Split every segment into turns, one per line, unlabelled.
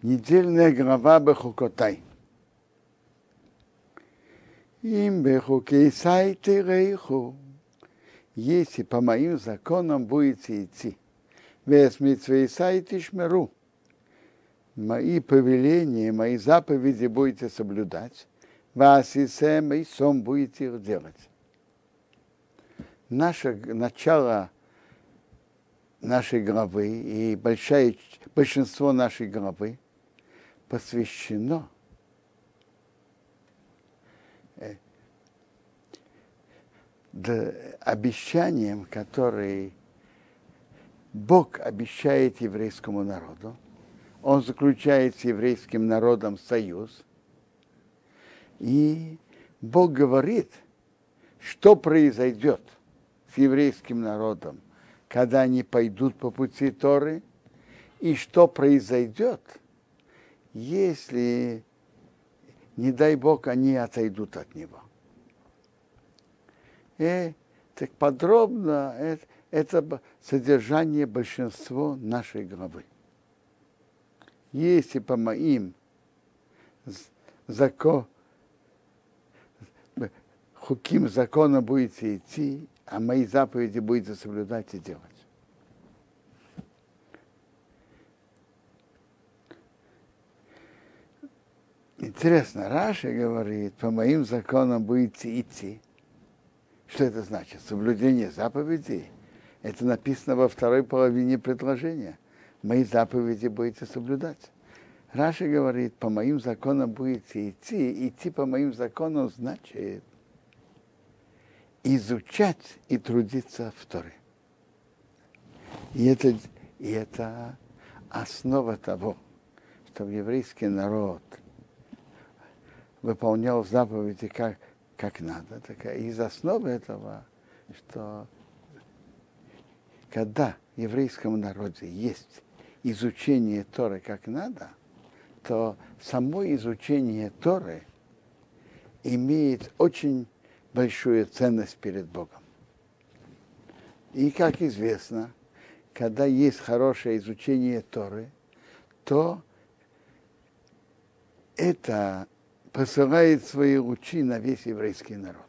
Недельная глава Бехукотай. Им Бехукей сайты рейху. Если по моим законам будете идти, митцвей сайты шмеру. Мои повеления, мои заповеди будете соблюдать. Вас и сэм, и сом будете их делать. Наше начало нашей главы и большое, большинство нашей главы посвящено обещаниям, которые Бог обещает еврейскому народу. Он заключает с еврейским народом союз. И Бог говорит, что произойдет с еврейским народом, когда они пойдут по пути Торы, и что произойдет, если, не дай Бог, они отойдут от него. И так подробно это, это содержание большинства нашей главы. Если по моим закон, хуким закона будете идти, а мои заповеди будете соблюдать и делать. Интересно, Раша говорит, по моим законам будете идти. Что это значит? Соблюдение заповедей. Это написано во второй половине предложения. Мои заповеди будете соблюдать. Раша говорит, по моим законам будете идти. Идти по моим законам значит изучать и трудиться в Торе. И это, и это основа того, чтобы еврейский народ – выполнял заповеди как, как надо. Так, из основы этого, что когда в еврейском народе есть изучение Торы как надо, то само изучение Торы имеет очень большую ценность перед Богом. И, как известно, когда есть хорошее изучение Торы, то это посылает свои лучи на весь еврейский народ.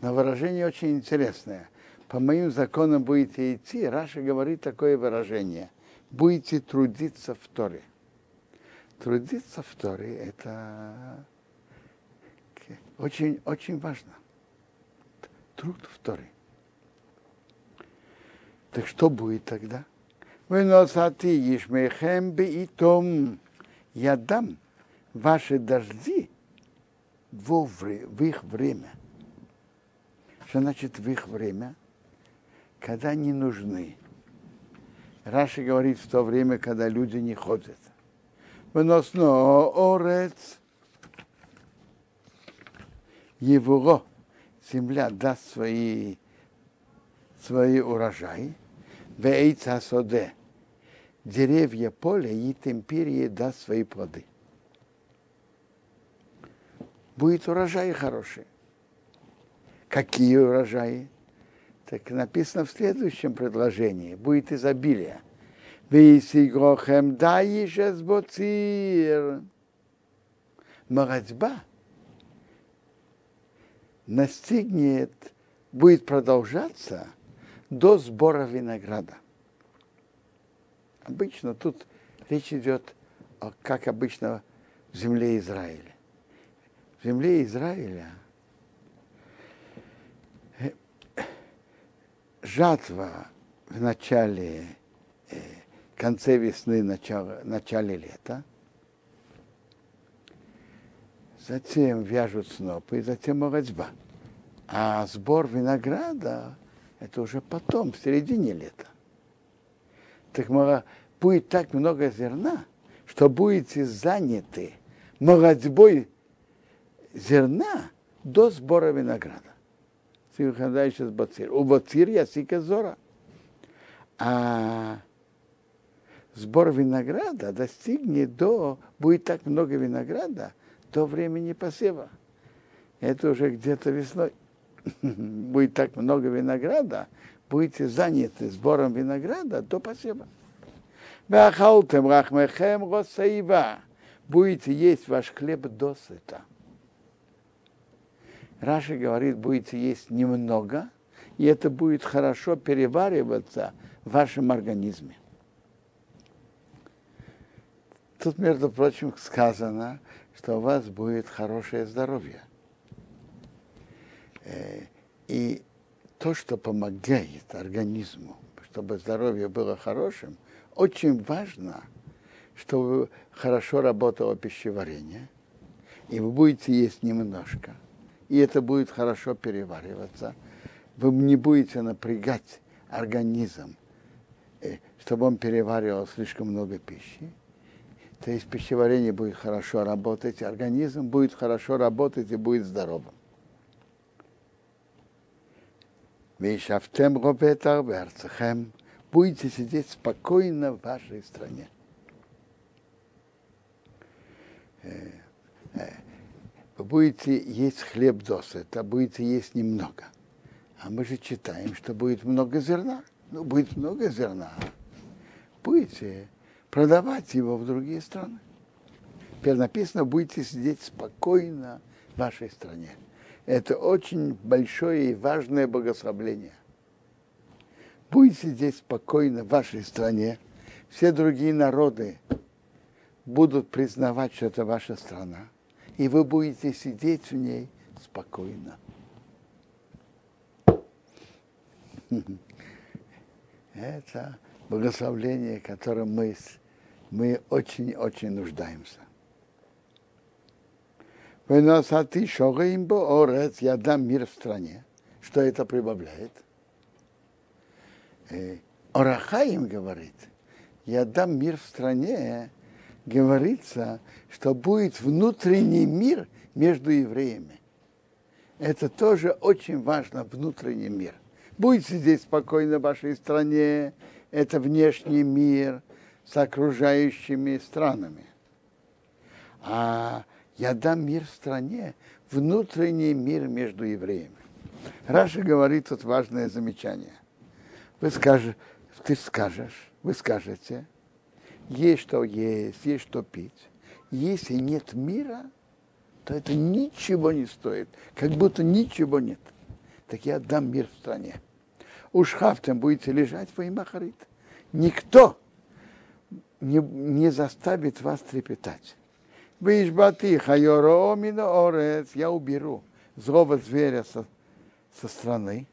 Но выражение очень интересное. По моим законам будете идти, Раша говорит такое выражение. Будете трудиться в Торе. Трудиться в Торе – это очень, очень важно. Труд в Торе. Так что будет тогда? Выносати ишмехем би и том. Я дам ваши дожди в, в их время. Что значит в их время? Когда не нужны. Раши говорит в то время, когда люди не ходят. Выносно орец его земля даст свои, свои урожаи, вейца соде, деревья поля и темперии даст свои плоды будет урожай хороший. Какие урожаи? Так написано в следующем предложении. Будет изобилие. Висигохем даишес боцир. Марадьба настигнет, будет продолжаться до сбора винограда. Обычно тут речь идет, как обычно в земле Израиля в земле Израиля жатва в начале, э, конце весны, начало, начале лета, затем вяжут снопы, и затем молодьба. А сбор винограда – это уже потом, в середине лета. Так будет так много зерна, что будете заняты молодьбой зерна до сбора винограда. сейчас бацир. У бацир ясика зора. А сбор винограда достигнет до, будет так много винограда, до времени посева. Это уже где-то весной. будет так много винограда, будете заняты сбором винограда до посева. Будете есть ваш хлеб досыта. Раша говорит, будете есть немного, и это будет хорошо перевариваться в вашем организме. Тут, между прочим, сказано, что у вас будет хорошее здоровье. Э, и то, что помогает организму, чтобы здоровье было хорошим, очень важно, чтобы хорошо работало пищеварение, и вы будете есть немножко, и это будет хорошо перевариваться. Вы не будете напрягать организм, э, чтобы он переваривал слишком много пищи. То есть пищеварение будет хорошо работать, организм будет хорошо работать и будет здоровым. Вейшафтем робетар верцехем. Будете сидеть спокойно в вашей стране. Будете есть хлеб досыта, будете есть немного. А мы же читаем, что будет много зерна. Ну, будет много зерна. Будете продавать его в другие страны. Теперь написано, будете сидеть спокойно в вашей стране. Это очень большое и важное богословление. Будете здесь спокойно в вашей стране. Все другие народы будут признавать, что это ваша страна. И вы будете сидеть в ней спокойно. Это благословление, которым мы, мы очень-очень нуждаемся. Выносати шогаим орец, я дам мир в стране. Что это прибавляет? Орахаим говорит, я дам мир в стране, говорится, что будет внутренний мир между евреями. Это тоже очень важно, внутренний мир. Будете здесь спокойно в вашей стране, это внешний мир с окружающими странами. А я дам мир стране, внутренний мир между евреями. Раша говорит тут важное замечание. Вы скажешь, ты скажешь, вы скажете, есть что есть, есть что пить. Если нет мира, то это ничего не стоит, как будто ничего нет. Так я дам мир в стране. Уж хафтем будете лежать во имя Харит. Никто не, не заставит вас трепетать. Вишбати хайоро мина орец, я уберу злого зверя со, со страны.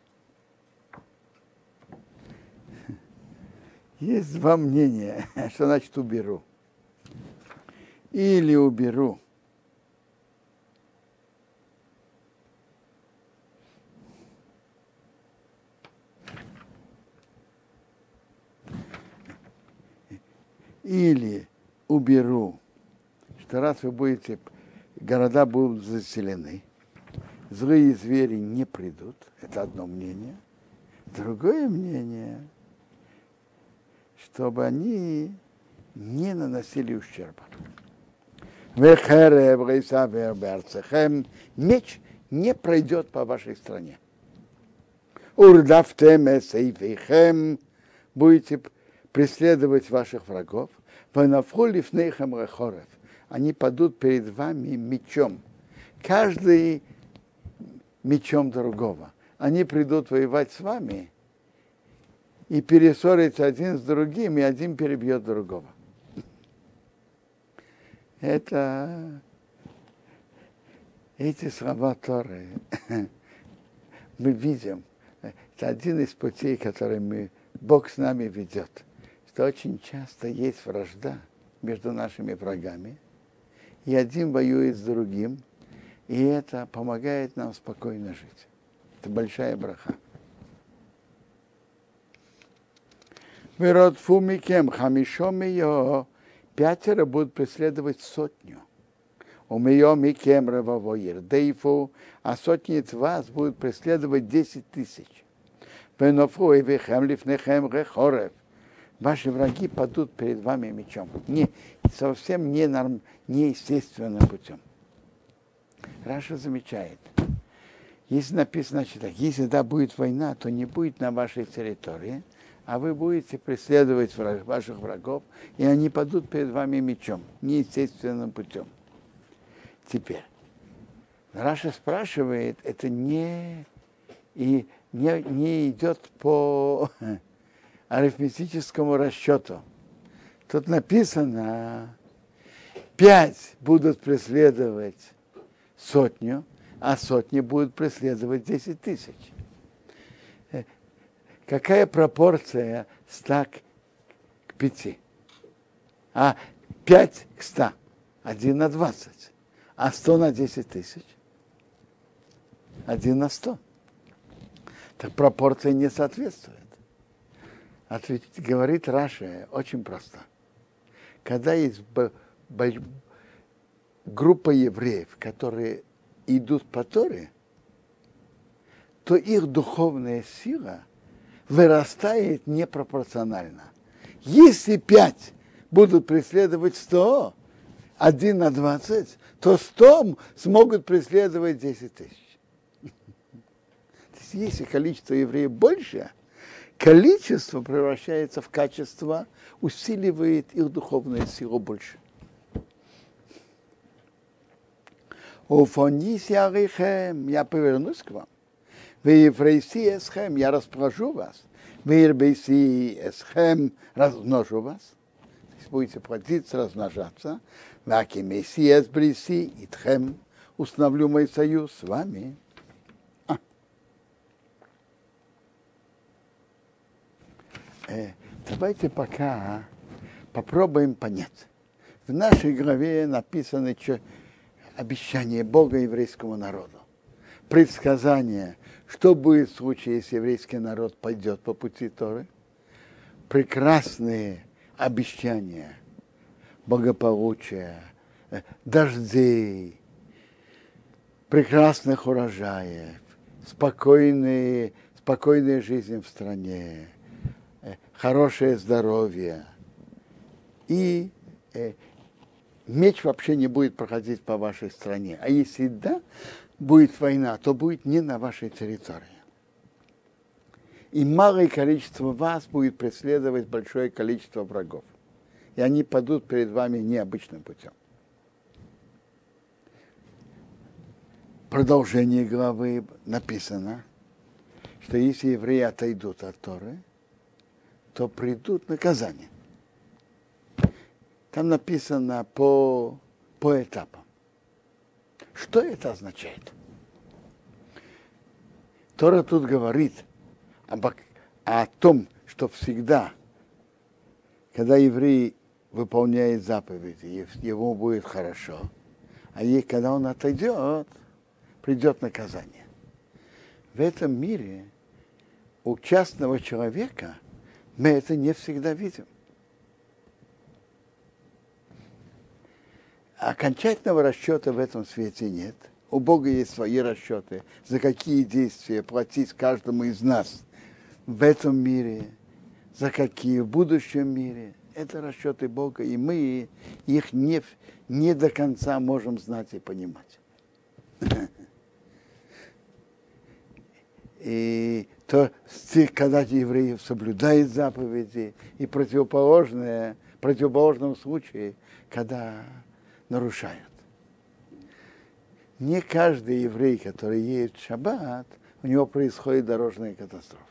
Есть два мнения, что значит уберу. Или уберу. Или уберу что раз вы будете, города будут заселены, злые звери не придут, это одно мнение. Другое мнение, чтобы они не наносили ущерба. Меч не пройдет по вашей стране. Урдафтем сейфихем будете преследовать ваших врагов. Ванафолив нейхам рехорев они падут перед вами мечом. Каждый мечом другого. Они придут воевать с вами и перессориться один с другим, и один перебьет другого. Это эти слова Торы мы видим. Это один из путей, который Бог с нами ведет. Что очень часто есть вражда между нашими врагами – и один воюет с другим, и это помогает нам спокойно жить. Это большая браха. Вирот фумикем хамишом ее пятеро будут преследовать сотню. У мио микем ревавоир дейфу, а сотни из вас будут преследовать десять тысяч. Пенофу и вихем лифнехем рехорев ваши враги падут перед вами мечом. Не, совсем не норм, неестественным путем. Раша замечает, если написано значит так, если да будет война, то не будет на вашей территории, а вы будете преследовать враг, ваших врагов, и они падут перед вами мечом, неестественным путем. Теперь, Раша спрашивает, это не, и не, не идет по арифметическому расчету. Тут написано, пять будут преследовать сотню, а сотни будут преследовать десять тысяч. Какая пропорция ста к пяти? А пять к ста, один на двадцать, а сто на десять тысяч, один на сто. Так пропорция не соответствует. Ответить, говорит Раша очень просто. Когда есть группа евреев, которые идут по Торе, то их духовная сила вырастает непропорционально. Если пять будут преследовать сто, один на двадцать, то сто смогут преследовать десять тысяч. Если количество евреев больше, количество превращается в качество, усиливает их духовную силу больше. Уфонись ярихем, я повернусь к вам. Вы еврейси эсхем, я расположу вас. Вы ербейси эсхем, размножу вас. Будете платиться, размножаться. Ваки месси эсбриси, итхем, установлю мой союз с вами. А. Э, давайте пока попробуем понять. В нашей главе написано, обещание Бога еврейскому народу. Предсказание, что будет в случае, если еврейский народ пойдет по пути Торы. Прекрасные обещания благополучия, э, дождей, прекрасных урожаев, спокойные, спокойная жизнь в стране, э, хорошее здоровье и э, меч вообще не будет проходить по вашей стране. А если да, будет война, то будет не на вашей территории. И малое количество вас будет преследовать большое количество врагов. И они падут перед вами необычным путем. Продолжение главы написано, что если евреи отойдут от Торы, то придут наказания. Там написано по, по этапам. Что это означает? Тора тут говорит об, о том, что всегда, когда еврей выполняет заповеди, ему будет хорошо, а и когда он отойдет, придет наказание. В этом мире у частного человека мы это не всегда видим. Окончательного расчета в этом свете нет. У Бога есть свои расчеты, за какие действия платить каждому из нас в этом мире, за какие в будущем мире. Это расчеты Бога, и мы их не, не до конца можем знать и понимать. И то, когда евреи соблюдают заповеди, и противоположное, в противоположном случае, когда нарушают. Не каждый еврей, который едет в шаббат, у него происходит дорожная катастрофа.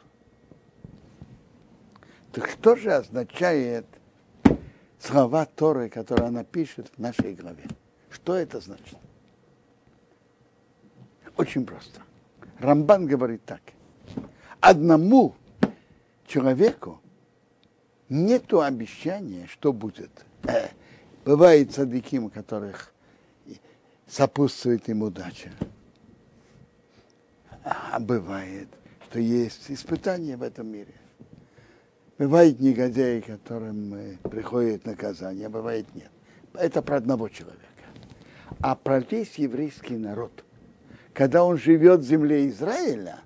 Так что же означает слова Торы, которые она пишет в нашей главе? Что это значит? Очень просто. Рамбан говорит так. Одному человеку нету обещания, что будет. Э, Бывает садыки, у которых сопутствует им удача. А бывает, что есть испытания в этом мире. Бывают негодяи, которым приходит наказание, а бывает нет. Это про одного человека. А про весь еврейский народ, когда он живет в земле Израиля,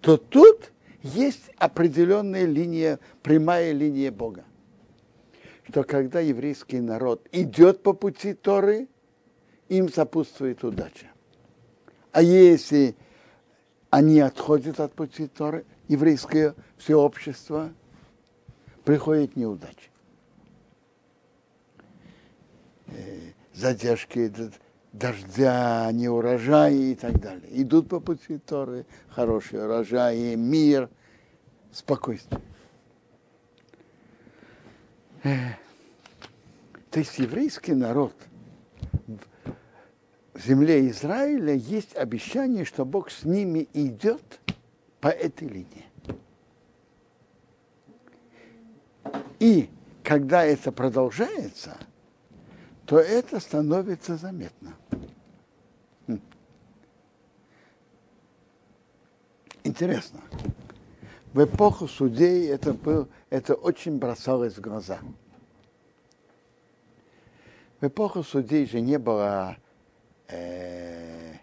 то тут есть определенная линия, прямая линия Бога что когда еврейский народ идет по пути Торы, им сопутствует удача. А если они отходят от пути Торы, еврейское все общество, приходит неудача. Э, задержки дождя, неурожаи и так далее. Идут по пути Торы, хорошие урожаи, мир, спокойствие. Э, то есть еврейский народ в земле Израиля есть обещание, что Бог с ними идет по этой линии. И когда это продолжается, то это становится заметно. Хм. Интересно. В эпоху судей это, был, это очень бросалось в глаза. В эпоху судей же не было э,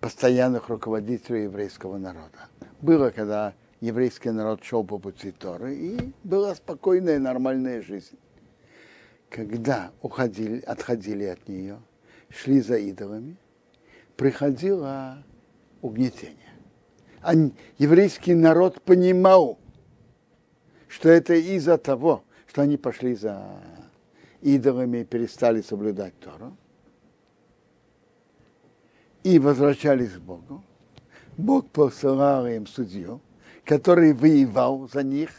постоянных руководителей еврейского народа. Было, когда еврейский народ шел по пути Торы, и была спокойная, нормальная жизнь. Когда уходили, отходили от нее, шли за идолами, приходило угнетение. А еврейский народ понимал, что это из-за того, что они пошли за идолами и перестали соблюдать Тору, и возвращались к Богу. Бог посылал им судью, который воевал за них,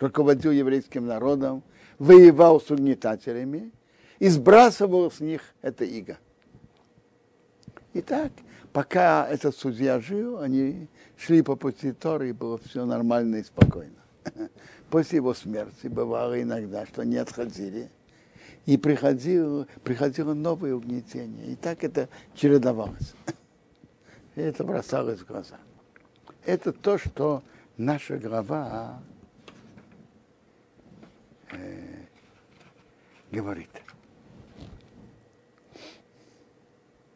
руководил еврейским народом, воевал с угнетателями и сбрасывал с них это иго. И так, пока этот судья жил, они шли по пути Торы, и было все нормально и спокойно. После его смерти бывало иногда, что не отходили, и приходило, приходило новое угнетение. И так это чередовалось. И это бросалось в глаза. Это то, что наша глава э, говорит.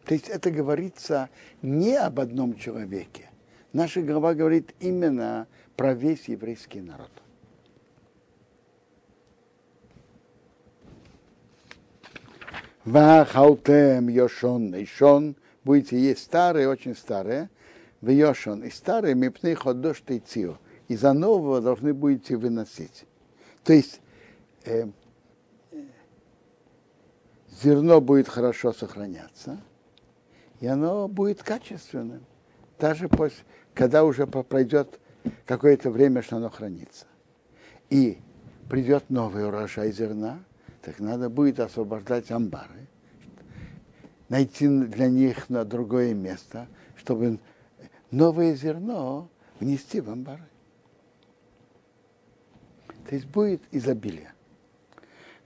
То есть это говорится не об одном человеке. Наша глава говорит именно про весь еврейский народ. Вахалтем Йошон Ишон, будете есть старые, очень старые, в Йошон и старые мипны ходош тейцио. И за нового должны будете выносить. То есть э, зерно будет хорошо сохраняться, и оно будет качественным, даже после, когда уже пройдет какое-то время, что оно хранится. И придет новый урожай зерна, так надо будет освобождать амбары, найти для них на другое место, чтобы новое зерно внести в амбары. То есть будет изобилие.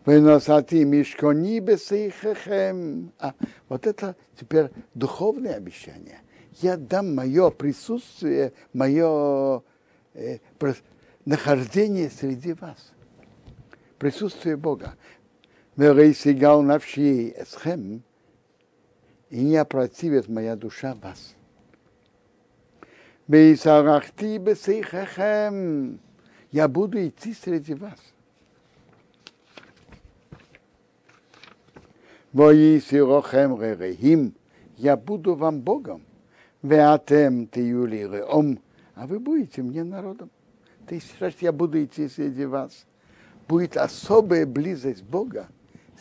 Выносати мишкони бесейхехем. А вот это теперь духовное обещание. Я дам мое присутствие, мое э, нахождение среди вас. Присутствие Бога. Мерейсигал навши эсхем. И не опротивит моя душа вас. Бейсарахти бесейхехем я буду идти среди вас. Воисирохем ререхим, я буду вам Богом. Веатем тиюли реом, а вы будете мне народом. Есть, значит, я буду идти среди вас. Будет особая близость Бога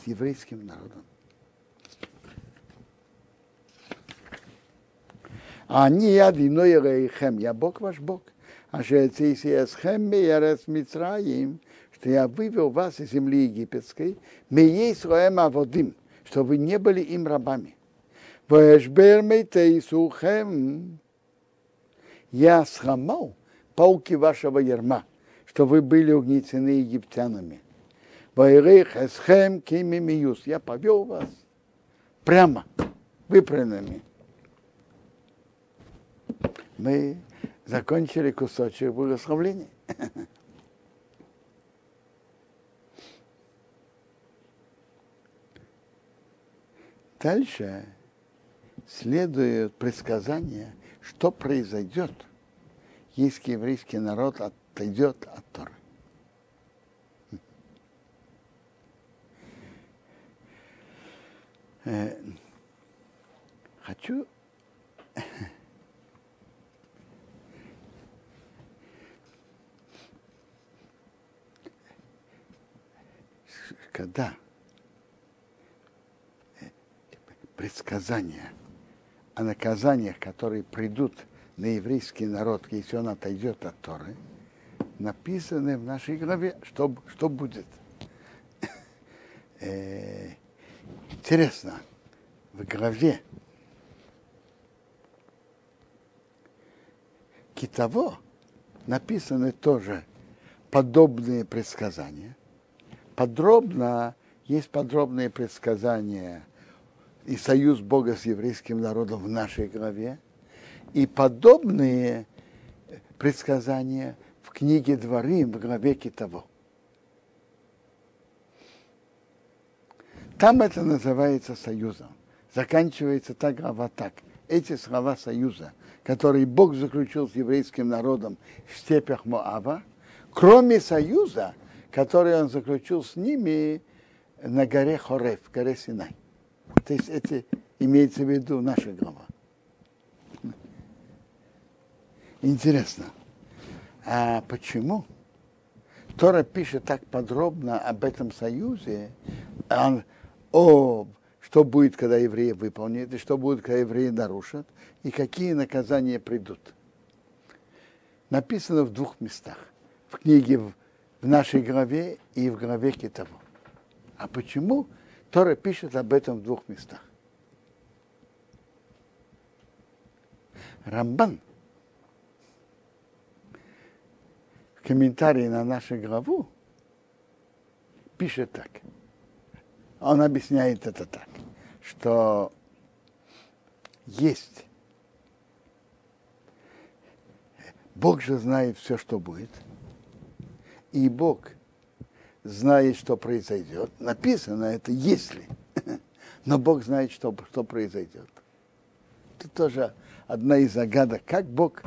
с еврейским народом. А не я виной рейхем, я Бог ваш Бог. А что я вывел вас из земли египетской, мы есть роем аводим, что вы не были им рабами. Я сломал пауки вашего ерма, что вы были угнетены египтянами. Я повел вас прямо, выпрямленными. Мы закончили кусочек благословления. Дальше следует предсказание, что произойдет, если еврейский народ отойдет от Торы. Э, хочу когда э, предсказание о наказаниях, которые придут на еврейский народ, если он отойдет от Торы, написаны в нашей главе, что, что будет. Э, интересно, в главе Китово написаны тоже подобные предсказания. Подробно есть подробные предсказания и союз Бога с еврейским народом в нашей главе, и подобные предсказания в книге Дворим в главе Китово. Там это называется союзом. Заканчивается та глава так. Эти слова союза, которые Бог заключил с еврейским народом в степях Моава, кроме союза, который он заключил с ними на горе Хорев, горе Синай. То есть это имеется в виду наша глава. Интересно. А почему? Тора пишет так подробно об этом союзе, о, что будет, когда евреи выполнят, и что будет, когда евреи нарушат, и какие наказания придут. Написано в двух местах. В книге в нашей главе и в главе Китово. А почему Тора пишет об этом в двух местах? Рамбан в комментарии на нашу главу пишет так. Он объясняет это так, что есть Бог же знает все, что будет. И Бог знает, что произойдет. Написано это если. Но Бог знает, что, что произойдет. Это тоже одна из загадок. Как Бог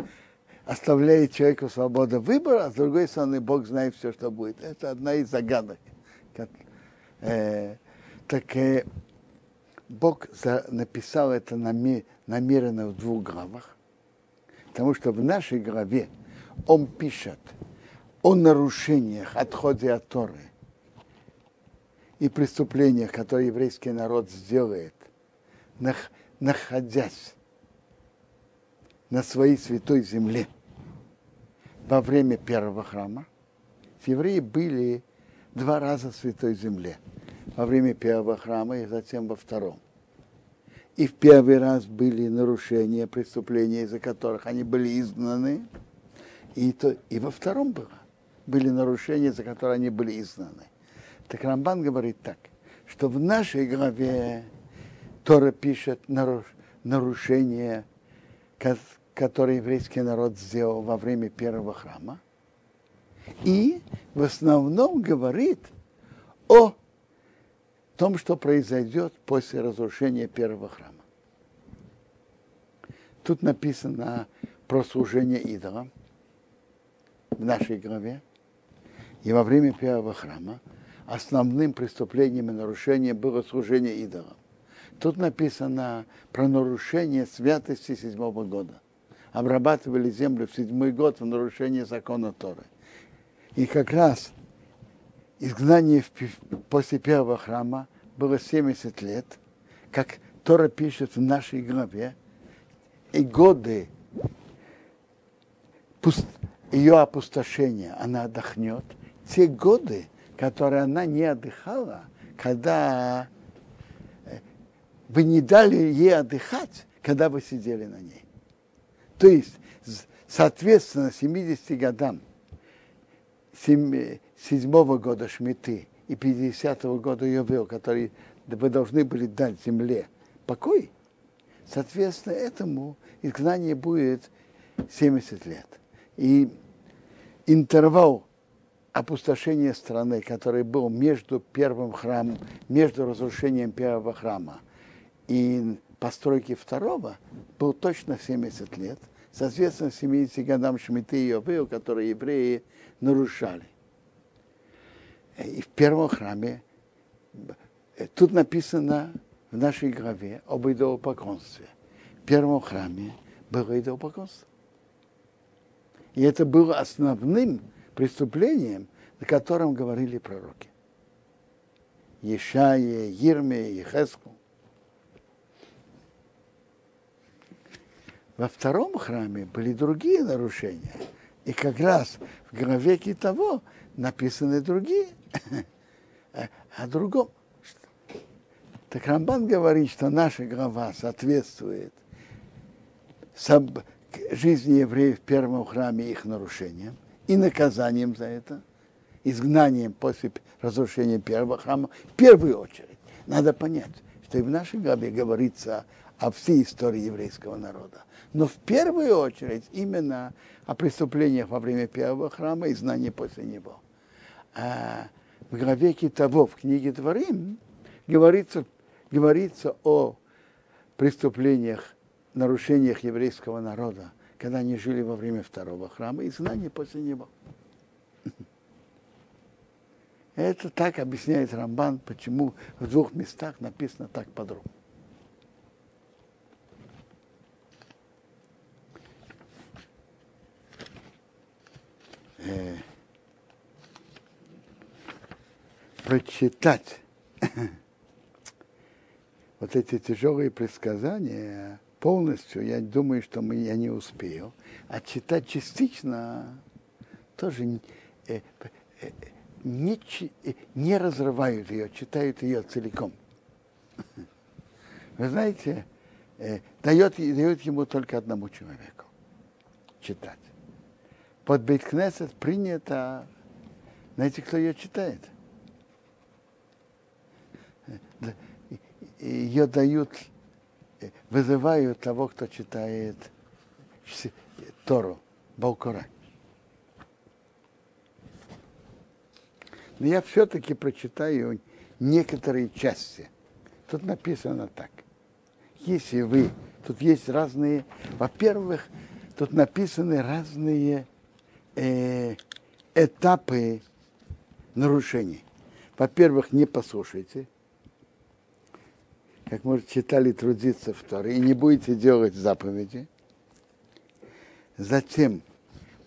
оставляет человеку свободу выбора, а с другой стороны, Бог знает все, что будет. Это одна из загадок. Как, э, так э, Бог за, написал это намеренно в двух главах. Потому что в нашей главе он пишет о нарушениях, отходе от Торы и преступлениях, которые еврейский народ сделает, находясь на своей святой земле во время первого храма. Евреи были два раза в святой земле. Во время первого храма и затем во втором. И в первый раз были нарушения, преступления, из-за которых они были изгнаны. И, то, и во втором было. Были нарушения, за которые они были изгнаны. Так Рамбан говорит так, что в нашей главе Тора пишет наруш, нарушения, которые еврейский народ сделал во время первого храма. И в основном говорит о том, что произойдет после разрушения первого храма. Тут написано про служение идолам в нашей главе. И во время первого храма основным преступлением и нарушением было служение идолам. Тут написано про нарушение святости седьмого года. Обрабатывали землю в седьмой год в нарушение закона Торы. И как раз изгнание после первого храма было 70 лет, как Тора пишет в нашей главе, и годы ее опустошения она отдохнет, те годы, которые она не отдыхала, когда э, вы не дали ей отдыхать, когда вы сидели на ней. То есть, соответственно, 70 годам седьмого года Шмиты и 50-го года Йовел, который вы должны были дать земле покой, соответственно, этому изгнание будет 70 лет. И интервал опустошения страны, который был между первым храмом, между разрушением первого храма и постройки второго, был точно 70 лет. Соответственно, 70 годам Шмиты и Йовел, которые евреи нарушали. И в первом храме, тут написано в нашей главе об идолопоклонстве. В первом храме было идолопоклонство. И это было основным преступлением, о котором говорили пророки. Ешае, Ирме, Ехеску. Во втором храме были другие нарушения. И как раз в главе того написаны другие. О другом. Так Рамбан говорит, что наша глава соответствует жизни евреев в первом храме их нарушениям и наказанием за это, изгнанием после разрушения первого храма, в первую очередь. Надо понять, что и в нашей главе говорится о всей истории еврейского народа. Но в первую очередь именно о преступлениях во время первого храма и знании после него. А в главе того в книге Творим говорится, говорится о преступлениях, нарушениях еврейского народа, когда они жили во время второго храма и знания после него. Это так объясняет Рамбан, почему в двух местах написано так подробно. Э, прочитать вот эти тяжелые предсказания полностью, я думаю, что мы, я не успею. А читать частично тоже э, э, не, э, не разрывают ее, читают ее целиком. Вы знаете, э, дает, дает ему только одному человеку читать. Под Бейткнесет принято, знаете, кто ее читает? ее дают, вызывают того, кто читает Тору, Балкора. Но я все-таки прочитаю некоторые части. Тут написано так. Если вы, тут есть разные, во-первых, тут написаны разные э, этапы нарушений. Во-первых, не послушайте, как мы читали, трудиться в Торе, и не будете делать заповеди. Затем,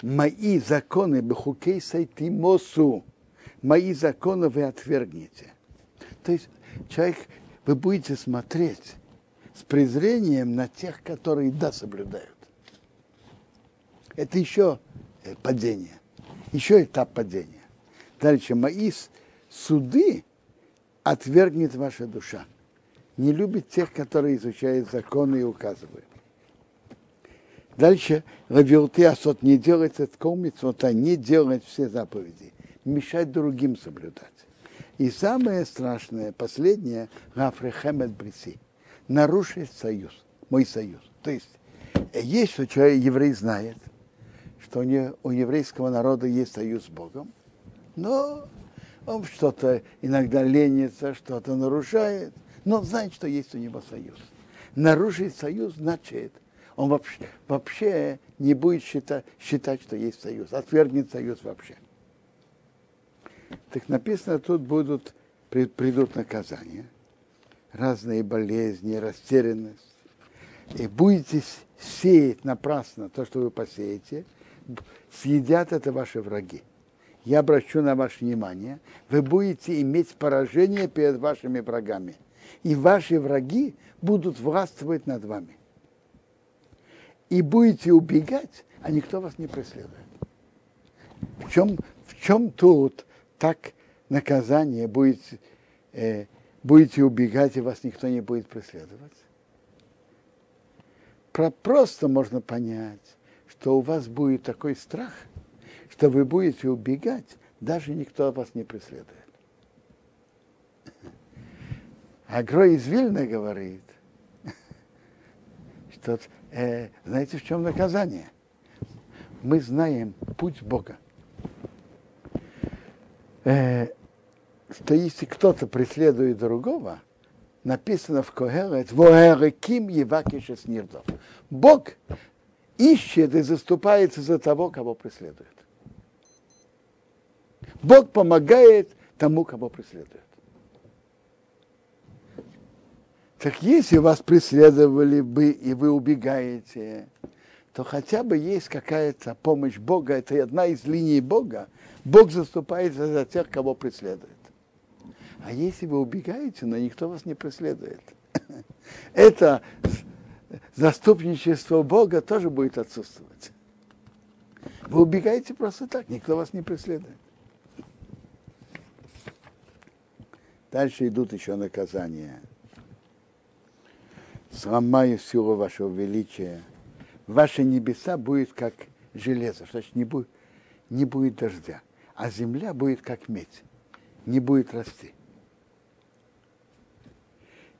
мои законы бехукей сайти мосу, мои законы вы отвергнете. То есть человек, вы будете смотреть с презрением на тех, которые да соблюдают. Это еще э, падение, еще этап падения. Дальше, мои суды отвергнет ваша душа не любит тех, которые изучают законы и указывают. Дальше Равилты Асот не делать это не делать все заповеди, мешать другим соблюдать. И самое страшное, последнее, Гафрехемет Бриси, нарушить союз, мой союз. То есть, есть, что человек, еврей знает, что у, не, у еврейского народа есть союз с Богом, но он что-то иногда ленится, что-то нарушает, но знает, что есть у него союз. Нарушить союз значит, он вообще, вообще не будет считать, считать, что есть союз, отвергнет союз вообще. Так написано, тут будут, придут наказания, разные болезни, растерянность. И будете сеять напрасно то, что вы посеете, съедят это ваши враги. Я обращу на ваше внимание, вы будете иметь поражение перед вашими врагами и ваши враги будут властвовать над вами. И будете убегать, а никто вас не преследует. В чем, в чем тут так наказание будет, э, будете убегать, и вас никто не будет преследовать? Про просто можно понять, что у вас будет такой страх, что вы будете убегать, даже никто вас не преследует. А Грой из Вильна говорит, что, э, знаете, в чем наказание? Мы знаем путь Бога. Э, что если кто-то преследует другого, написано в Когелет, «Воэреким евакишес нирдов». Бог ищет и заступается за того, кого преследует. Бог помогает тому, кого преследует. Так если вас преследовали бы, и вы убегаете, то хотя бы есть какая-то помощь Бога, это одна из линий Бога. Бог заступается за тех, кого преследует. А если вы убегаете, но никто вас не преследует, это заступничество Бога тоже будет отсутствовать. Вы убегаете просто так, никто вас не преследует. Дальше идут еще наказания. Сломаю силу вашего величия. Ваши небеса будет как железо, значит не будет, не будет дождя, а земля будет как медь, не будет расти.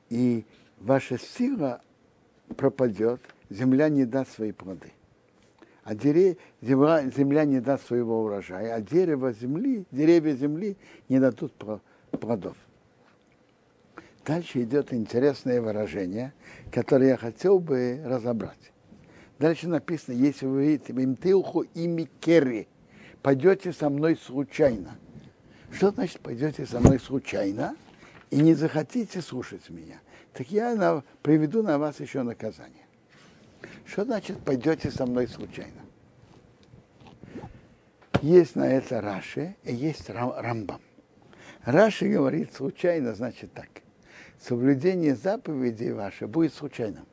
И ваша сила пропадет, земля не даст свои плоды. А дерев, земля, земля не даст своего урожая, а дерево земли, деревья земли не дадут плодов. Дальше идет интересное выражение, которое я хотел бы разобрать. Дальше написано, если вы видите, имтилху ими керри, пойдете со мной случайно. Что значит пойдете со мной случайно и не захотите слушать меня? Так я на, приведу на вас еще наказание. Что значит пойдете со мной случайно? Есть на это Раши и есть Рамбам. Раши говорит случайно, значит так. Соблюдение заповедей ваше будет случайным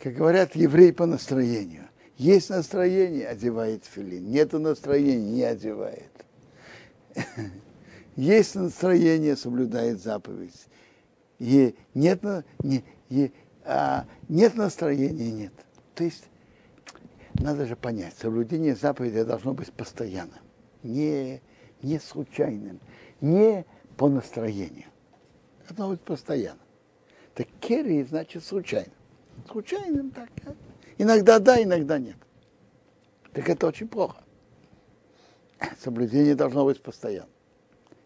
как говорят, еврей по настроению. Есть настроение, одевает филин. Нету настроения, не одевает. Есть настроение, соблюдает заповедь. И нет, не, и, а, нет настроения, нет. То есть надо же понять, соблюдение заповеди должно быть постоянным, не, не случайным, не по настроению. Быть постоянно. Так керри значит случайно случайным так. Иногда да, иногда нет. Так это очень плохо. Соблюдение должно быть постоянно.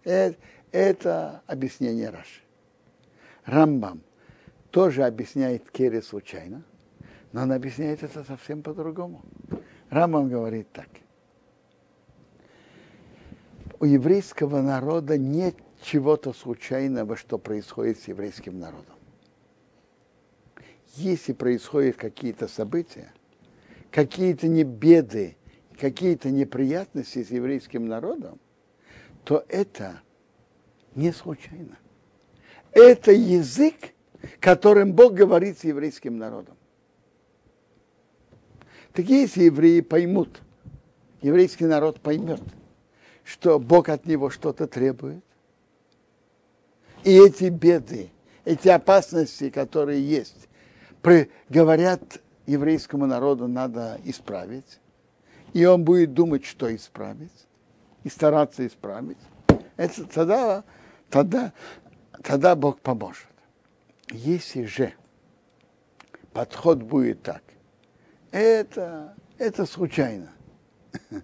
Это, это объяснение Раши. Рамбам тоже объясняет Керри случайно, но он объясняет это совсем по-другому. Рамбам говорит так. У еврейского народа нет чего-то случайного, что происходит с еврейским народом если происходят какие-то события, какие-то не беды, какие-то неприятности с еврейским народом, то это не случайно. Это язык, которым Бог говорит с еврейским народом. Так если евреи поймут, еврейский народ поймет, что Бог от него что-то требует, и эти беды, эти опасности, которые есть, говорят еврейскому народу надо исправить, и он будет думать, что исправить, и стараться исправить, это тогда, тогда, тогда Бог поможет. Если же подход будет так, это, это случайно.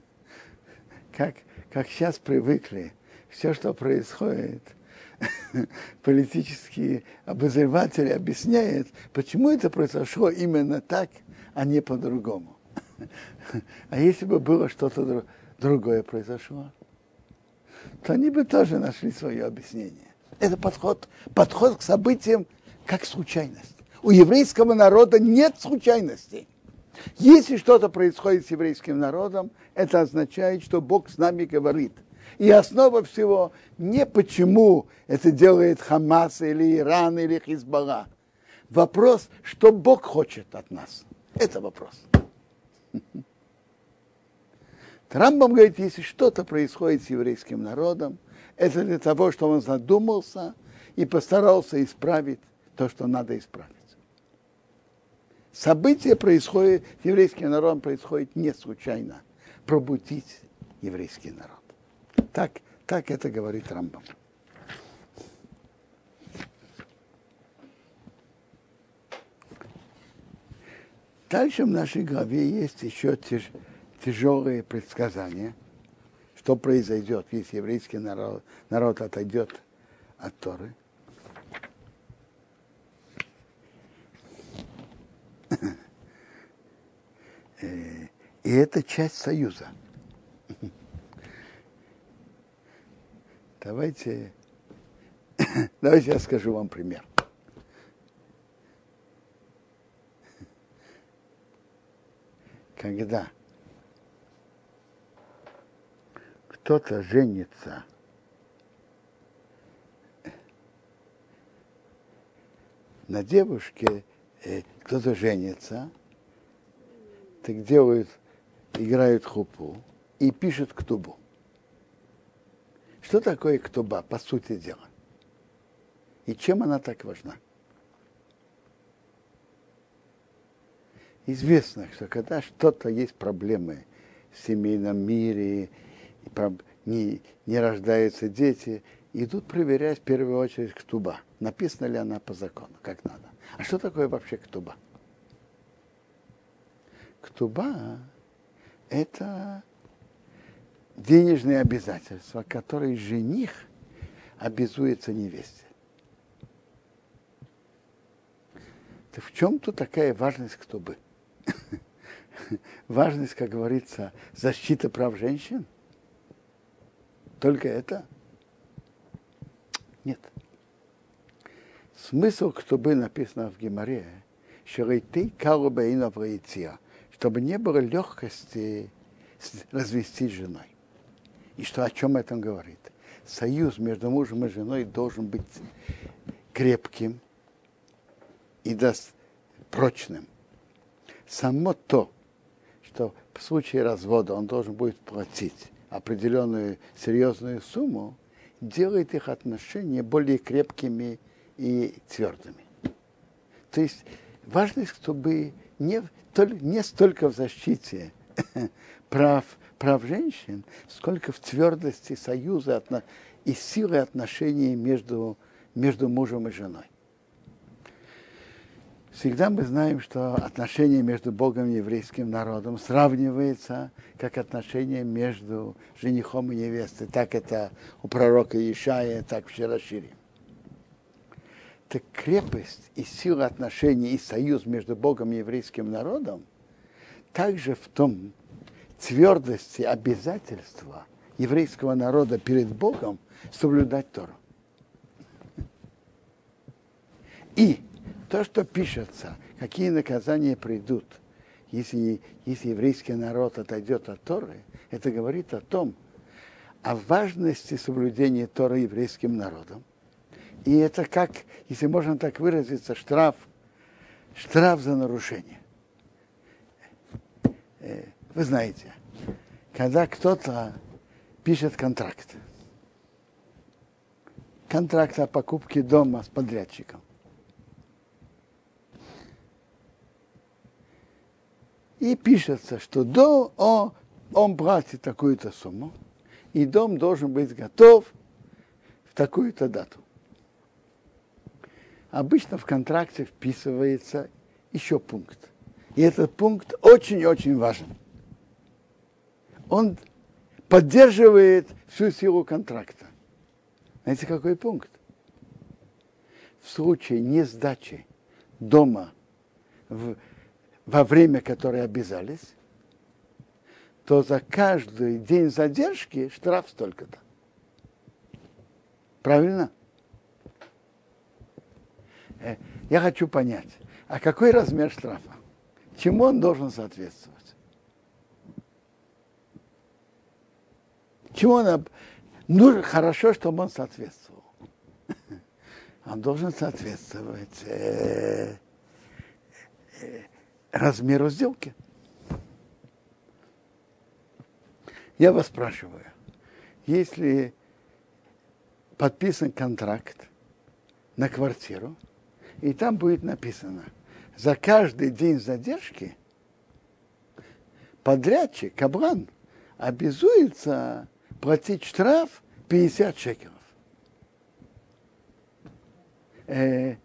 Как, как сейчас привыкли, все, что происходит – политические обозреватели объясняют, почему это произошло именно так, а не по-другому. А если бы было что-то другое произошло, то они бы тоже нашли свое объяснение. Это подход, подход к событиям как случайность. У еврейского народа нет случайностей. Если что-то происходит с еврейским народом, это означает, что Бог с нами говорит – и основа всего не почему это делает Хамас или Иран или Хизбалла. Вопрос, что Бог хочет от нас. Это вопрос. Трамбом говорит, если что-то происходит с еврейским народом, это для того, чтобы он задумался и постарался исправить то, что надо исправить. Событие происходит, с еврейским народом происходит не случайно. Пробудить еврейский народ. Так, так это говорит Рамбам. Дальше в нашей главе есть еще тяж, тяжелые предсказания, что произойдет, если еврейский народ, народ отойдет от Торы. Э, и это часть союза. Давайте, давайте я скажу вам пример. Когда кто-то женится на девушке, э, кто-то женится, так делают, играют хупу и пишут ктубу. Что такое ктуба, по сути дела? И чем она так важна? Известно, что когда что-то есть проблемы в семейном мире, не, не рождаются дети, идут проверять в первую очередь ктуба. Написана ли она по закону, как надо. А что такое вообще ктуба? Ктуба – это денежные обязательства, которые жених обязуется невесте. Так в чем тут такая важность ктубы? важность, как говорится, защита прав женщин? Только это? Нет. Смысл, чтобы написано в Геморе, шарейты карубаина чтобы не было легкости развестись женой. И что о чем это говорит? Союз между мужем и женой должен быть крепким и даст прочным. Само то, что в случае развода он должен будет платить определенную серьезную сумму, делает их отношения более крепкими и твердыми. То есть важность, чтобы не, не столько в защите прав, прав женщин, сколько в твердости союза и силы отношений между, между мужем и женой. Всегда мы знаем, что отношения между Богом и еврейским народом сравнивается как отношения между женихом и невестой. Так это у пророка Ишая, так в Широшире. Так крепость и сила отношений и союз между Богом и еврейским народом также в том твердости обязательства еврейского народа перед Богом соблюдать Тору. И то, что пишется, какие наказания придут, если, если еврейский народ отойдет от Торы, это говорит о том, о важности соблюдения Торы еврейским народом. И это как, если можно так выразиться, штраф, штраф за нарушение. Вы знаете, когда кто-то пишет контракт, контракт о покупке дома с подрядчиком, И пишется, что до, о, он платит такую-то сумму, и дом должен быть готов в такую-то дату. Обычно в контракте вписывается еще пункт. И этот пункт очень-очень важен. Он поддерживает всю силу контракта. Знаете, какой пункт? В случае несдачи дома в во время которое обязались, то за каждый день задержки штраф столько-то. Правильно? Э, я хочу понять, а какой размер штрафа? Чему он должен соответствовать? Чему он... Ну, хорошо, чтобы он соответствовал. Он должен соответствовать э, э, размеру сделки. Я вас спрашиваю, если подписан контракт на квартиру, и там будет написано, за каждый день задержки подрядчик, кабран, обязуется платить штраф 50 шекелов. Э,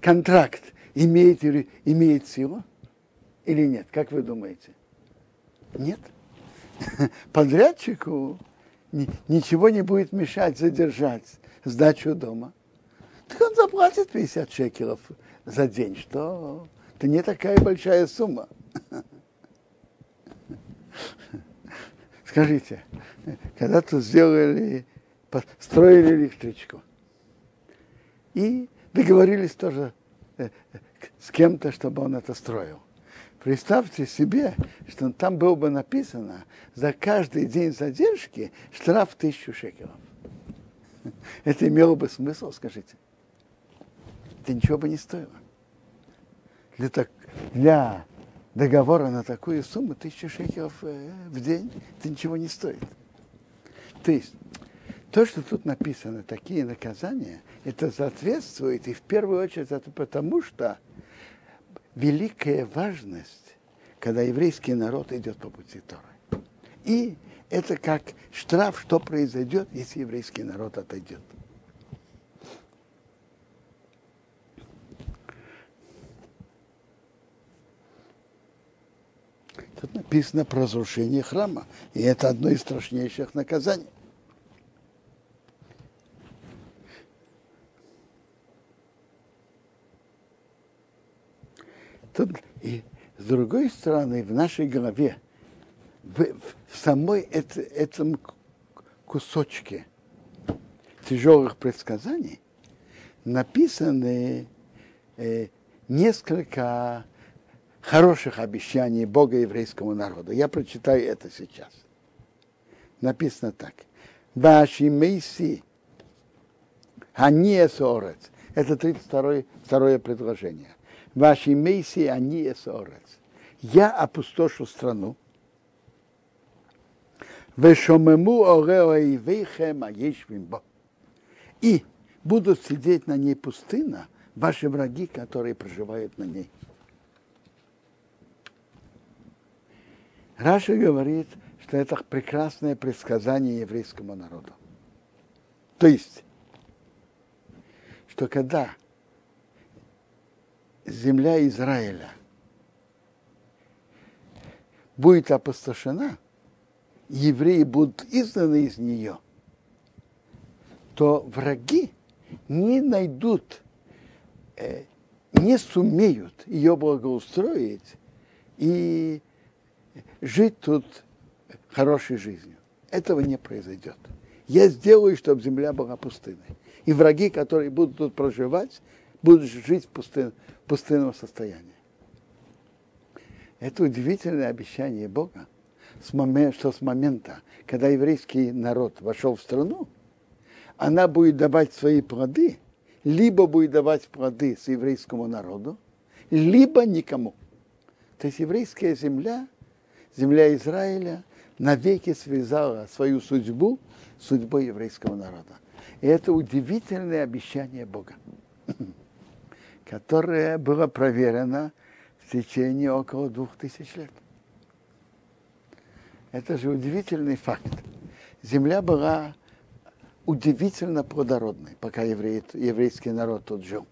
контракт имеет, имеет силу или нет? Как вы думаете? Нет. Подрядчику ничего не будет мешать задержать сдачу дома. Так он заплатит 50 шекелов за день, что это не такая большая сумма. Скажите, когда-то сделали, строили электричку и договорились тоже с кем-то, чтобы он это строил. Представьте себе, что там было бы написано за каждый день задержки штраф тысячу шекелов. Это имело бы смысл, скажите? это ничего бы не стоило. Для, так, для договора на такую сумму тысяча шекелов э, в день это ничего не стоит. То есть то, что тут написано, такие наказания, это соответствует и в первую очередь это потому, что великая важность, когда еврейский народ идет по пути Торы. И это как штраф, что произойдет, если еврейский народ отойдет. Тут написано про разрушение храма, и это одно из страшнейших наказаний. Тут, и с другой стороны, в нашей голове, в, в самой это, этом кусочке тяжелых предсказаний написаны э, несколько хороших обещаний Бога еврейскому народу. Я прочитаю это сейчас. Написано так. Ваши мейси, они сорец. Это 32 второе предложение. Ваши мейси, они эсорец. Я опустошу страну. Вешомему аешвимбо. И будут сидеть на ней пустына ваши враги, которые проживают на ней. Раша говорит, что это прекрасное предсказание еврейскому народу. То есть, что когда земля Израиля будет опустошена, евреи будут изгнаны из нее, то враги не найдут, э, не сумеют ее благоустроить и жить тут хорошей жизнью. Этого не произойдет. Я сделаю, чтобы земля была пустынной. И враги, которые будут тут проживать, будут жить в пустынном, пустынном состоянии. Это удивительное обещание Бога, с момента, что с момента, когда еврейский народ вошел в страну, она будет давать свои плоды, либо будет давать плоды с еврейскому народу, либо никому. То есть еврейская земля земля Израиля навеки связала свою судьбу с судьбой еврейского народа. И это удивительное обещание Бога, которое было проверено в течение около двух тысяч лет. Это же удивительный факт. Земля была удивительно плодородной, пока еврей, еврейский народ тут жил.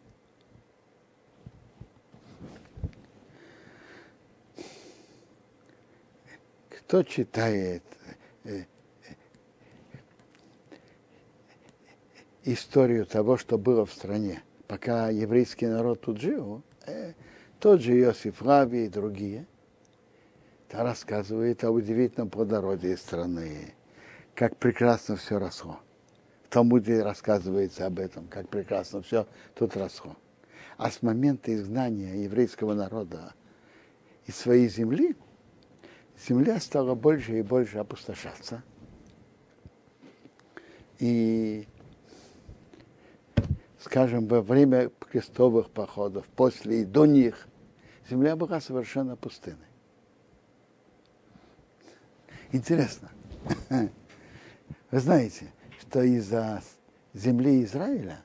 Кто читает э, историю того, что было в стране, пока еврейский народ тут жил, э, тот же Иосиф Раби и другие, это рассказывает о удивительном плодородии страны, как прекрасно все росло. В Талмуде рассказывается об этом, как прекрасно все тут росло. А с момента изгнания еврейского народа из своей земли – земля стала больше и больше опустошаться. И, скажем, во время крестовых походов, после и до них, земля была совершенно пустынной. Интересно. Вы знаете, что из-за земли Израиля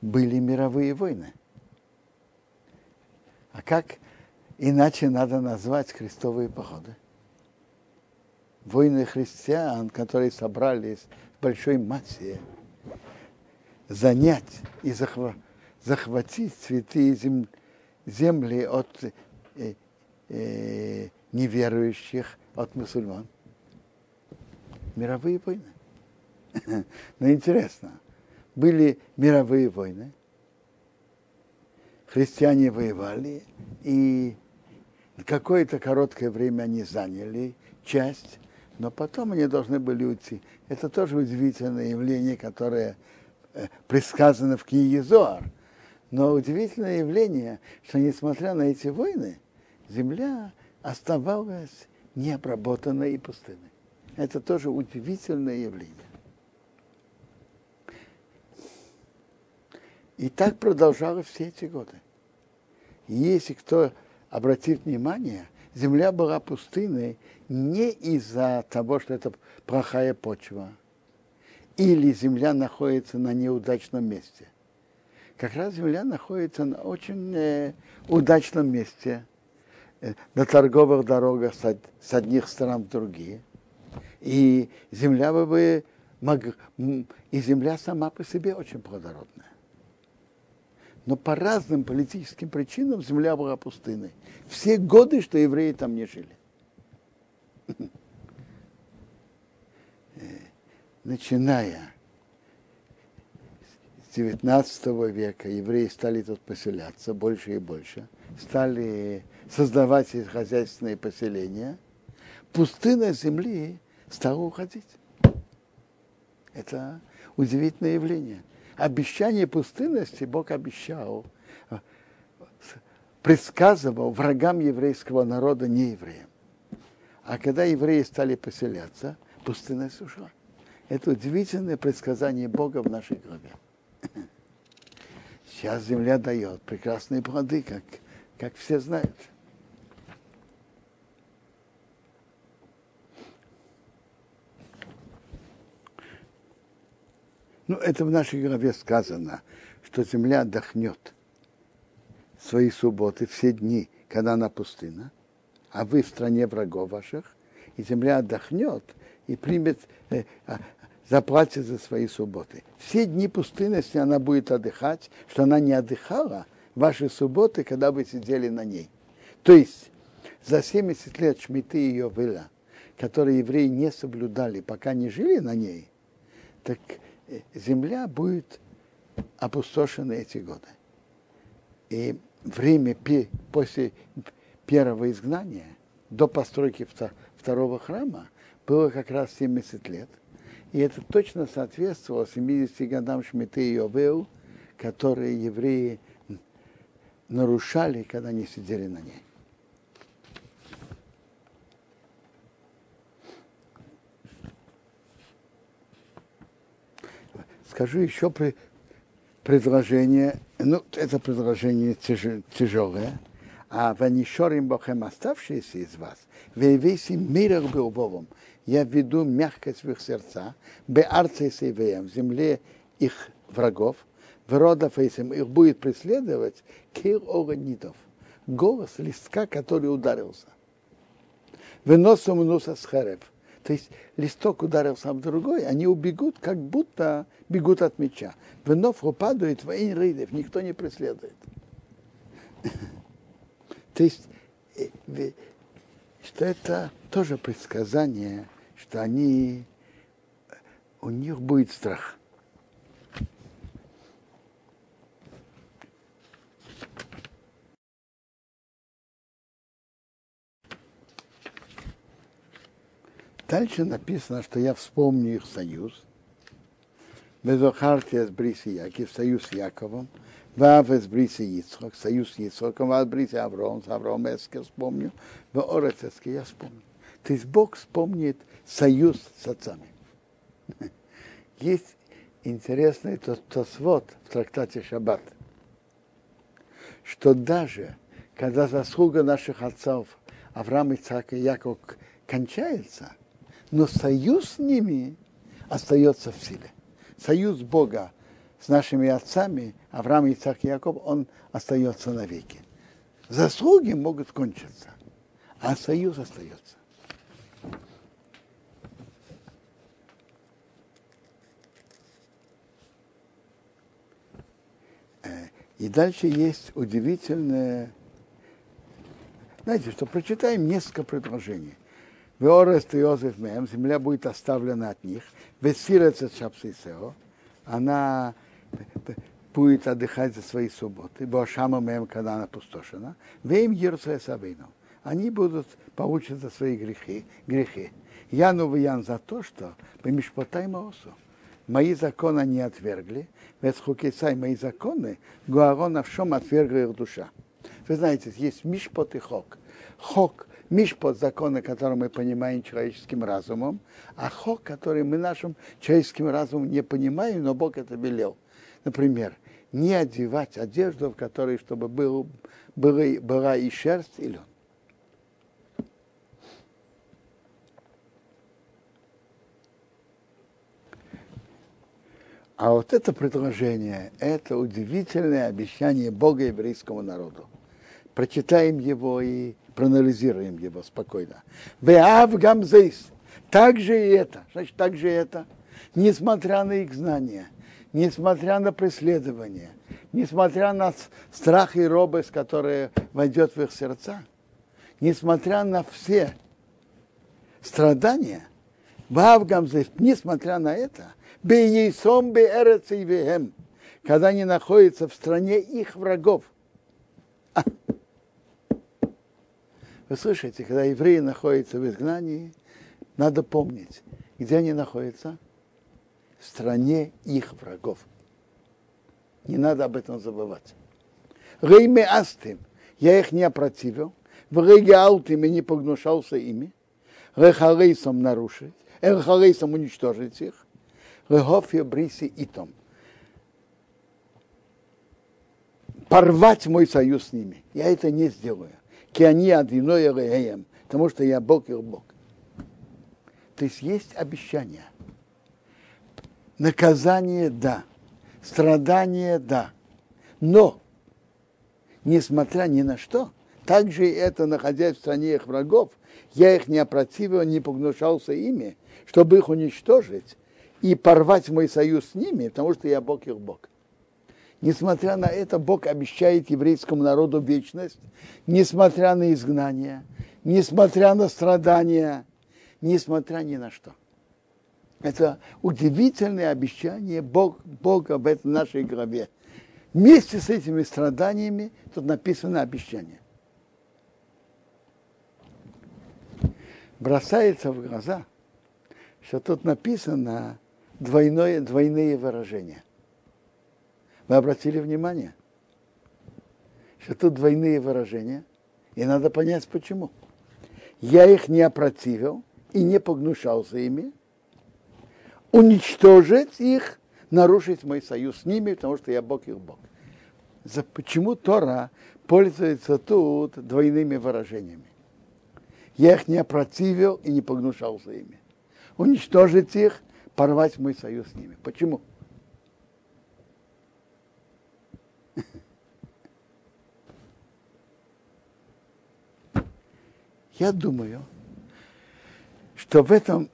были мировые войны. А как Иначе надо назвать крестовые походы. Войны христиан, которые собрались в большой массе, занять и захва- захватить святые зем- земли от э, э, неверующих, от мусульман. Мировые войны. Но интересно, были мировые войны, христиане воевали, и Какое-то короткое время они заняли часть, но потом они должны были уйти. Это тоже удивительное явление, которое э, предсказано в книге Зоар. Но удивительное явление, что несмотря на эти войны, земля оставалась необработанной и пустынной. Это тоже удивительное явление. И так продолжалось все эти годы. И если кто обратит внимание, земля была пустынной не из-за того, что это плохая почва, или земля находится на неудачном месте. Как раз земля находится на очень э, удачном месте, э, на торговых дорогах с, с одних сторон в другие. И земля бы мог, и земля сама по себе очень плодородная. Но по разным политическим причинам земля была пустынной. Все годы, что евреи там не жили. Начиная с 19 века евреи стали тут поселяться больше и больше, стали создавать хозяйственные поселения, пустына земли стала уходить. Это удивительное явление обещание пустынности Бог обещал, предсказывал врагам еврейского народа, не евреям. А когда евреи стали поселяться, пустынность ушла. Это удивительное предсказание Бога в нашей главе. Сейчас земля дает прекрасные плоды, как, как все знают. Ну, это в нашей главе сказано, что земля отдохнет свои субботы все дни, когда она пустына, а вы в стране врагов ваших, и земля отдохнет и примет, э, а, заплатит за свои субботы. Все дни пустынности она будет отдыхать, что она не отдыхала ваши субботы, когда вы сидели на ней. То есть за 70 лет шмиты ее была, которые евреи не соблюдали, пока не жили на ней, так земля будет опустошена эти годы. И время после первого изгнания, до постройки второго храма, было как раз 70 лет. И это точно соответствовало 70 годам Шмиты и Йовел, которые евреи нарушали, когда они сидели на ней. Скажу еще при, предложение, ну, это предложение тяж, тяжелое, а ванишорим бохем оставшиеся из вас, вейвейсим мирах белбовом, я веду мягкость в их сердца, беарце сейвеем, в земле их врагов, в родов их будет преследовать кир огонитов, голос листка, который ударился. Выносом носа с херев, то есть листок ударился об другой, они убегут, как будто бегут от меча. Вновь упадают в рейдов, никто не преследует. То есть, э, что это тоже предсказание, что они, у них будет страх. Дальше написано, что я вспомню их союз. Безохартия с Бриси Яков, союз с Яковом. Вав с Бриси Ицхок, союз с Ицхоком, Вав Бриси Авром, с Авром Эске вспомню. В Орецеске я вспомню. То есть Бог вспомнит союз с отцами. Есть интересный тосвод в трактате Шаббат, что даже когда заслуга наших отцов Авраам, Ицхак и Яков кончается – но союз с ними остается в силе. Союз Бога с нашими отцами, Авраам, Исаак и Яков, он остается навеки. Заслуги могут кончиться, а союз остается. Э, и дальше есть удивительное, знаете, что прочитаем несколько предложений. Веорест и Йозеф Мем, земля будет оставлена от них. Весирется Шапсисео, она будет отдыхать за свои субботы. Бошама Мем, когда она пустошена. Вем Ерусая Сабину. Они будут получить за свои грехи. грехи. Яну Ян за то, что помешпотай Маосу. Мои законы они отвергли, ведь хукисай мои законы, Гуарона в шом отвергла их душа. Вы знаете, есть мишпот и хок. Хок Мишпот – законы, которые мы понимаем человеческим разумом, а хок, который мы нашим человеческим разумом не понимаем, но Бог это велел. Например, не одевать одежду, в которой чтобы был, была, была и шерсть, и лен. А вот это предложение, это удивительное обещание Бога еврейскому народу. Прочитаем его и проанализируем его спокойно. Веав гамзейс. Так же и это. Значит, так же и это. Несмотря на их знания, несмотря на преследование, несмотря на страх и робость, которая войдет в их сердца, несмотря на все страдания, Вавгамзейс, несмотря на это, Бейсом Беэрецейвеем, когда они находятся в стране их врагов. Вы слышите, когда евреи находятся в изгнании, надо помнить, где они находятся? В стране их врагов. Не надо об этом забывать. Рейме астим, я их не опротивил, в рейге аутим и не погнушался ими, рехарейсом нарушить, рехарейсом уничтожить их, Регофия Бриси Итом. Порвать мой союз с ними. Я это не сделаю. Киани одиной реем, потому что я Бог и Бог. То есть есть обещание. Наказание – да. Страдание – да. Но, несмотря ни на что, также это, находясь в стране их врагов, я их не опротивил, не погнушался ими, чтобы их уничтожить, и порвать мой союз с ними, потому что я Бог их Бог. Несмотря на это, Бог обещает еврейскому народу вечность, несмотря на изгнание, несмотря на страдания, несмотря ни на что. Это удивительное обещание Бог, Бога в этой нашей главе. Вместе с этими страданиями тут написано обещание. Бросается в глаза, что тут написано двойное, двойные выражения. Вы обратили внимание, что тут двойные выражения, и надо понять почему. Я их не опротивил и не погнушался ими, уничтожить их, нарушить мой союз с ними, потому что я Бог их Бог. За, почему Тора пользуется тут двойными выражениями? Я их не опротивил и не погнушался ими. Уничтожить их – порвать мой союз с ними. Почему? Я думаю, что в этом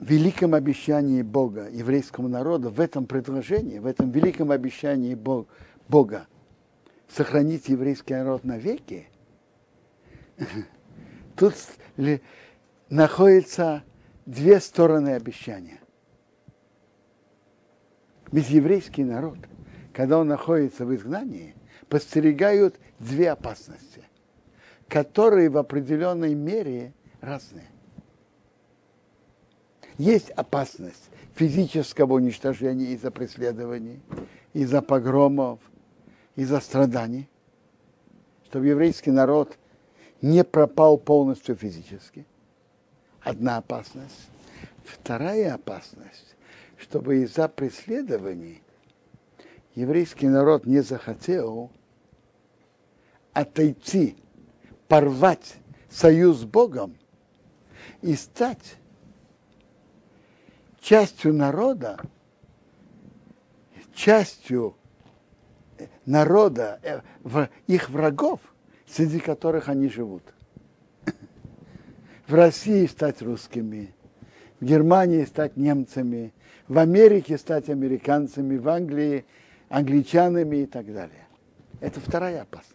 великом обещании Бога еврейскому народу, в этом предложении, в этом великом обещании Бога сохранить еврейский народ навеки, тут находятся две стороны обещания. Ведь еврейский народ, когда он находится в изгнании, подстерегают две опасности, которые в определенной мере разные. Есть опасность физического уничтожения из-за преследований, из-за погромов, из-за страданий, чтобы еврейский народ не пропал полностью физически. Одна опасность. Вторая опасность чтобы из-за преследований еврейский народ не захотел отойти, порвать союз с Богом и стать частью народа, частью народа, э, их врагов, среди которых они живут. В России стать русскими, в Германии стать немцами, в Америке стать американцами, в Англии англичанами и так далее. Это вторая опасность.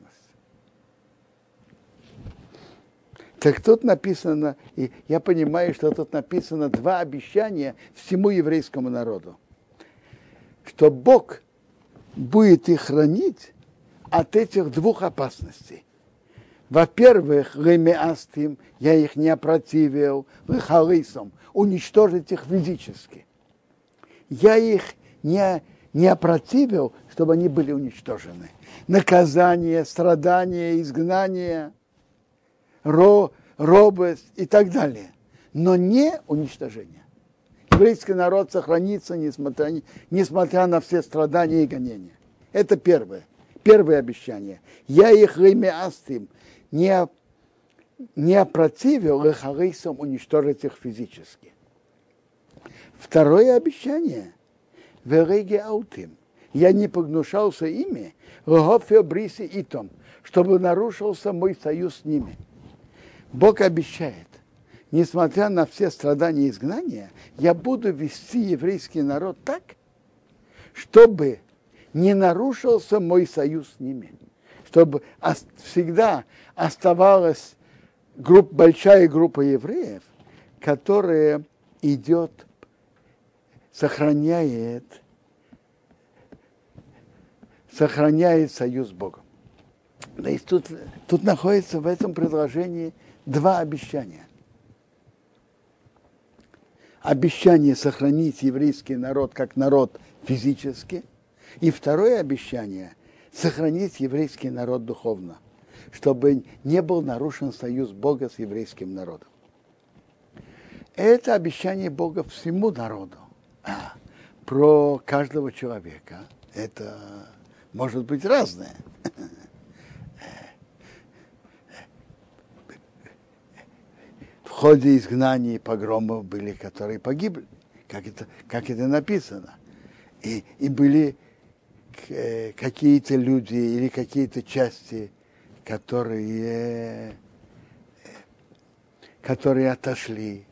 Так тут написано, и я понимаю, что тут написано два обещания всему еврейскому народу. Что Бог будет их хранить от этих двух опасностей. Во-первых, ремеастим, я их не опротивил, халисом, уничтожить их физически я их не, не опротивил, чтобы они были уничтожены. Наказание, страдания, изгнание, ро, робость и так далее. Но не уничтожение. Еврейский народ сохранится, несмотря, несмотря на все страдания и гонения. Это первое. Первое обещание. Я их астим не, не опротивил их арейсом уничтожить их физически. Второе обещание. Вереге аутим. Я не погнушался ими, Бриси и том, чтобы нарушился мой союз с ними. Бог обещает, несмотря на все страдания и изгнания, я буду вести еврейский народ так, чтобы не нарушился мой союз с ними, чтобы всегда оставалась групп, большая группа евреев, которая идет, сохраняет, сохраняет союз с Богом. То есть тут, тут находится в этом предложении два обещания. Обещание сохранить еврейский народ как народ физически, и второе обещание – сохранить еврейский народ духовно, чтобы не был нарушен союз Бога с еврейским народом. Это обещание Бога всему народу. А про каждого человека это может быть разное. Ходе изгнания и погромов были, которые погибли, как это, как это написано. И, и были э, какие-то люди или какие-то части, которые, которые отошли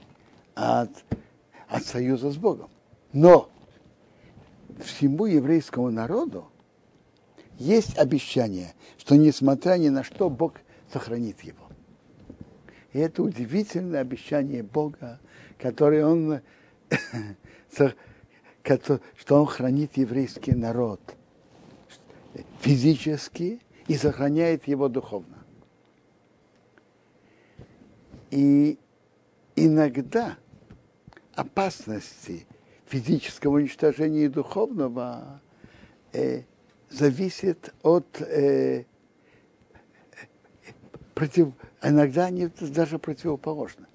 от, от союза с Богом. Но всему еврейскому народу есть обещание, что несмотря ни на что, Бог сохранит его. И это удивительное обещание Бога, которое он, что он хранит еврейский народ физически и сохраняет его духовно. И иногда опасности физического уничтожения и духовного э, зависит от э, против, иногда они даже противоположны.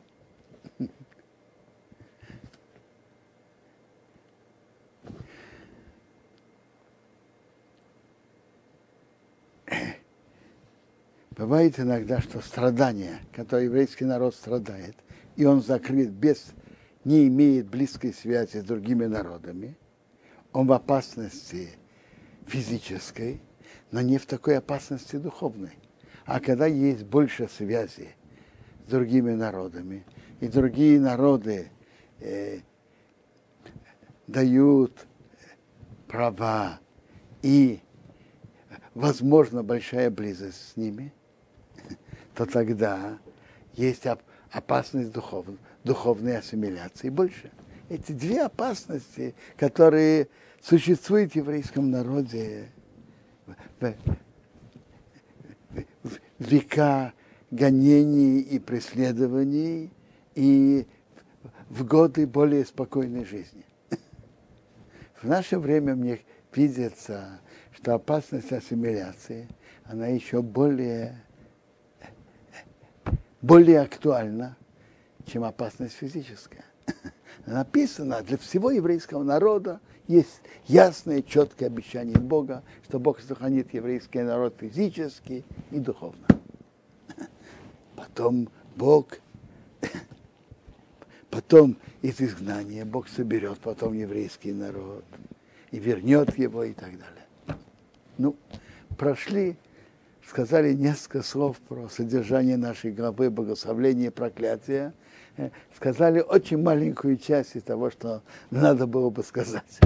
Бывает иногда, что страдания, которые еврейский народ страдает, и он закрыт без, не имеет близкой связи с другими народами, он в опасности физической, но не в такой опасности духовной. А когда есть больше связи с другими народами, и другие народы э, дают права и, возможно, большая близость с ними, то тогда есть опасность духовной, духовной ассимиляции больше. Эти две опасности, которые существует в еврейском народе века гонений и преследований и в годы более спокойной жизни. В наше время мне видится, что опасность ассимиляции, она еще более, более актуальна, чем опасность физическая. Написано для всего еврейского народа – есть ясное, четкое обещание Бога, что Бог сохранит еврейский народ физически и духовно. Потом Бог, потом из изгнания Бог соберет потом еврейский народ и вернет его и так далее. Ну, прошли, сказали несколько слов про содержание нашей главы богословления и проклятия, э, сказали очень маленькую часть из того, что надо было бы сказать.